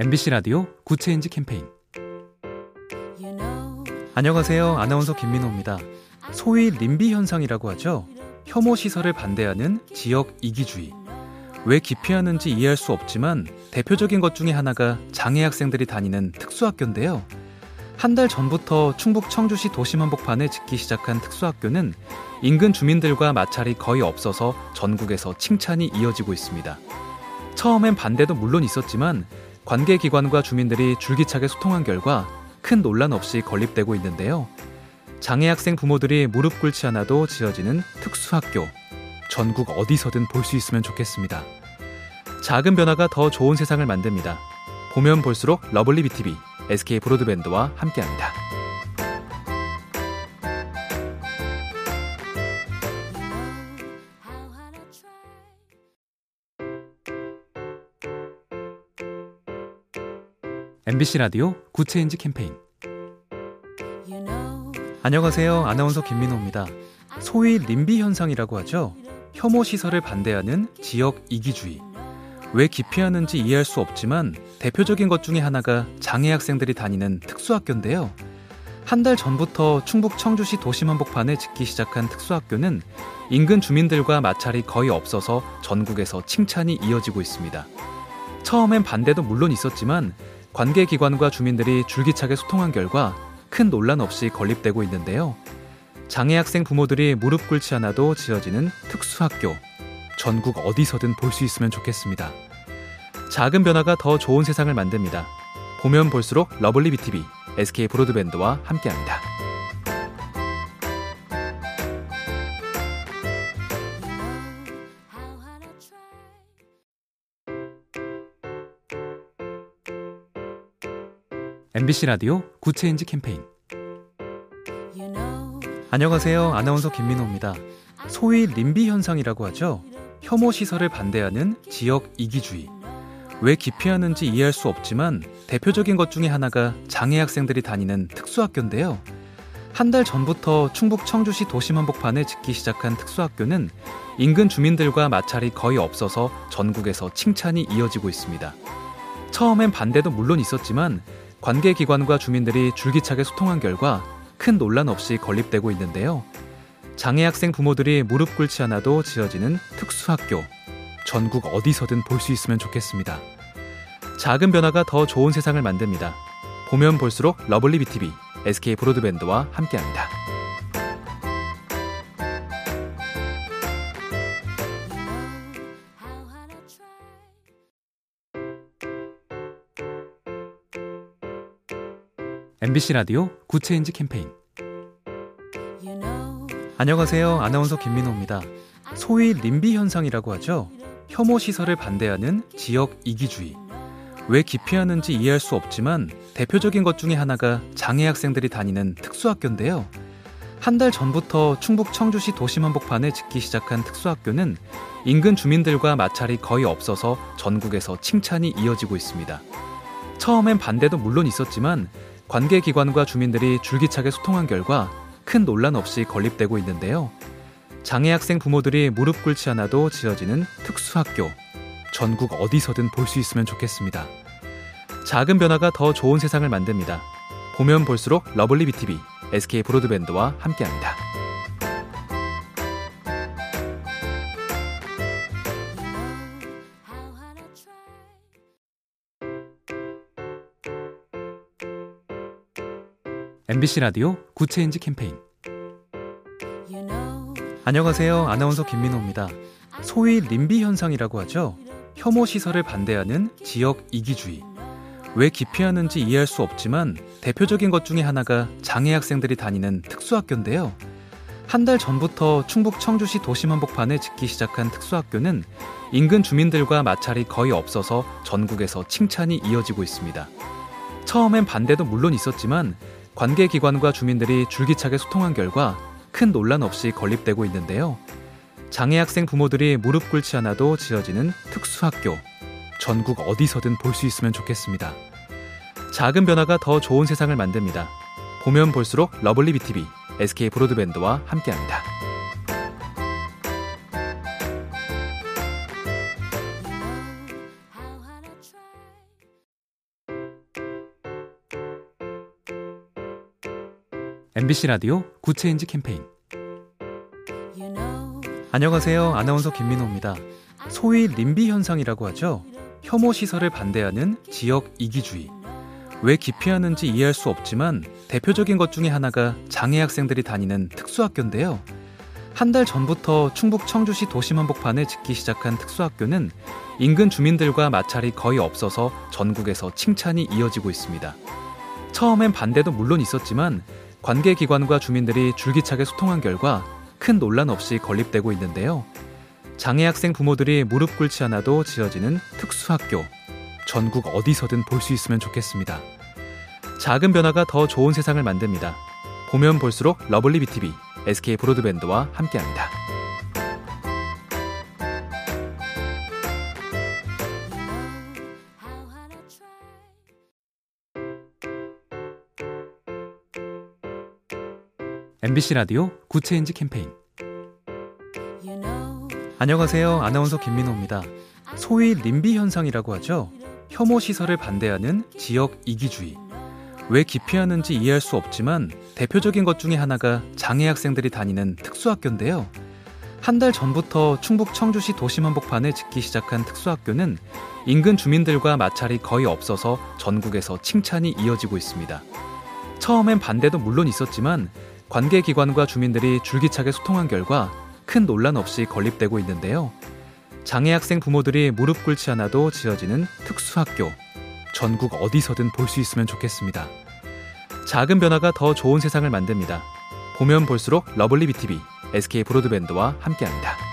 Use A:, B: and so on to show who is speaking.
A: MBC 라디오 Good Change 캠페인 안녕하세요. 아나운서 김민호입니다. 소위 님비 현상이라고 하죠. 혐오 시설을 반대하는 지역 이기주의. 왜 기피하는지 이해할 수 없지만 대표적인 것 중에 하나가 장애 학생들이 다니는 특수학교인데요. 한 달 전부터 충북 청주시 도심 한복판에 짓기 시작한 특수학교는 인근 주민들과 마찰이 거의 없어서 전국에서 칭찬이 이어지고 있습니다. 처음엔 반대도 물론 있었지만 관계기관과 주민들이 줄기차게 소통한 결과 큰 논란 없이 건립되고 있는데요. 장애 학생 부모들이 무릎 꿇지 않아도 지어지는 특수학교. 전국 어디서든 볼 수 있으면 좋겠습니다. 작은 변화가 더 좋은 세상을 만듭니다. 보면 볼수록 lovely B tv SK 브로드밴드와 함께합니다. MBC 라디오 Good Change 캠페인 안녕하세요. 아나운서 김민호입니다. 소위 님비 현상이라고 하죠. 혐오 시설을 반대하는 지역 이기주의. 왜 기피하는지 이해할 수 없지만 대표적인 것 중에 하나가 장애 학생들이 다니는 특수학교인데요. 한 달 전부터 충북 청주시 도심 한복판에 짓기 시작한 특수학교는 인근 주민들과 마찰이 거의 없어서 전국에서 칭찬이 이어지고 있습니다. 처음엔 반대도 물론 있었지만 관계기관과 주민들이 줄기차게 소통한 결과 큰 논란 없이 건립되고 있는데요. 장애 학생 부모들이 무릎 꿇지 않아도 지어지는 특수학교. 전국 어디서든 볼 수 있으면 좋겠습니다. 작은 변화가 더 좋은 세상을 만듭니다. 보면 볼수록 lovely B tv SK 브로드밴드와 함께합니다. MBC 라디오 Good Change 캠페인 안녕하세요. 아나운서 김민호입니다. 소위 님비 현상이라고 하죠. 혐오 시설을 반대하는 지역 이기주의. 왜 기피하는지 이해할 수 없지만 대표적인 것 중에 하나가 장애 학생들이 다니는 특수학교인데요. 한 달 전부터 충북 청주시 도심 한복판에 짓기 시작한 특수학교는 인근 주민들과 마찰이 거의 없어서 전국에서 칭찬이 이어지고 있습니다. 처음엔 반대도 물론 있었지만 관계기관과 주민들이 줄기차게 소통한 결과 큰 논란 없이 건립되고 있는데요. 장애 학생 부모들이 무릎 꿇지 않아도 지어지는 특수학교. 전국 어디서든 볼 수 있으면 좋겠습니다. 작은 변화가 더 좋은 세상을 만듭니다. 보면 볼수록 lovely B tv SK 브로드밴드와 함께합니다. MBC 라디오 Good Change 캠페인 안녕하세요. 아나운서 김민호입니다. 소위 님비 현상이라고 하죠. 혐오 시설을 반대하는 지역 이기주의. 왜 기피하는지 이해할 수 없지만 대표적인 것 중에 하나가 장애 학생들이 다니는 특수학교인데요. 한 달 전부터 충북 청주시 도심 한복판에 짓기 시작한 특수학교는 인근 주민들과 마찰이 거의 없어서 전국에서 칭찬이 이어지고 있습니다. 처음엔 반대도 물론 있었지만 관계기관과 주민들이 줄기차게 소통한 결과 큰 논란 없이 건립되고 있는데요. 장애 학생 부모들이 무릎 꿇지 않아도 지어지는 특수학교. 전국 어디서든 볼 수 있으면 좋겠습니다. 작은 변화가 더 좋은 세상을 만듭니다. 보면 볼수록 lovely B tv SK 브로드밴드와 함께합니다. MBC 라디오 Good Change 캠페인 안녕하세요. 아나운서 김민호입니다. 소위 님비 현상이라고 하죠. 혐오 시설을 반대하는 지역 이기주의. 왜 기피하는지 이해할 수 없지만 대표적인 것 중에 하나가 장애 학생들이 다니는 특수학교인데요. 한 달 전부터 충북 청주시 도심 한복판에 짓기 시작한 특수학교는 인근 주민들과 마찰이 거의 없어서 전국에서 칭찬이 이어지고 있습니다. 처음엔 반대도 물론 있었지만 관계기관과 주민들이 줄기차게 소통한 결과 큰 논란 없이 건립되고 있는데요. 장애 학생 부모들이 무릎 꿇지 않아도 지어지는 특수학교. 전국 어디서든 볼 수 있으면 좋겠습니다. 작은 변화가 더 좋은 세상을 만듭니다. 보면 볼수록 lovely B tv SK 브로드밴드와 함께합니다. MBC 라디오 Good Change 캠페인 안녕하세요. 아나운서 김민호입니다. 소위 님비 현상이라고 하죠. 혐오 시설을 반대하는 지역 이기주의. 왜 기피하는지 이해할 수 없지만 대표적인 것 중에 하나가 장애 학생들이 다니는 특수학교인데요. 한 달 전부터 충북 청주시 도심 한복판에 짓기 시작한 특수학교는 인근 주민들과 마찰이 거의 없어서 전국에서 칭찬이 이어지고 있습니다. 처음엔 반대도 물론 있었지만 관계기관과 주민들이 줄기차게 소통한 결과 큰 논란 없이 건립되고 있는데요. 장애 학생 부모들이 무릎 꿇지 않아도 지어지는 특수학교. 전국 어디서든 볼 수 있으면 좋겠습니다. 작은 변화가 더 좋은 세상을 만듭니다. 보면 볼수록 러블리 BTV, SK 브로드밴드와 함께합니다. MBC 라디오 Good Change 캠페인 안녕하세요. 아나운서 김민호입니다. 소위 님비 현상이라고 하죠. 혐오 시설을 반대하는 지역 이기주의. 왜 기피하는지 이해할 수 없지만 대표적인 것 중에 하나가 장애 학생들이 다니는 특수학교인데요. 한 달 전부터 충북 청주시 도심 한복판에 짓기 시작한 특수학교는 인근 주민들과 마찰이 거의 없어서 전국에서 칭찬이 이어지고 있습니다. 처음엔 반대도 물론 있었지만 관계기관과 주민들이 줄기차게 소통한 결과 큰 논란 없이 건립되고 있는데요. 장애 학생 부모들이 무릎 꿇지 않아도 지어지는 특수학교. 전국 어디서든 볼 수 있으면 좋겠습니다. 작은 변화가 더 좋은 세상을 만듭니다. 보면 볼수록 러블리 BTV, SK 브로드밴드와 함께합니다.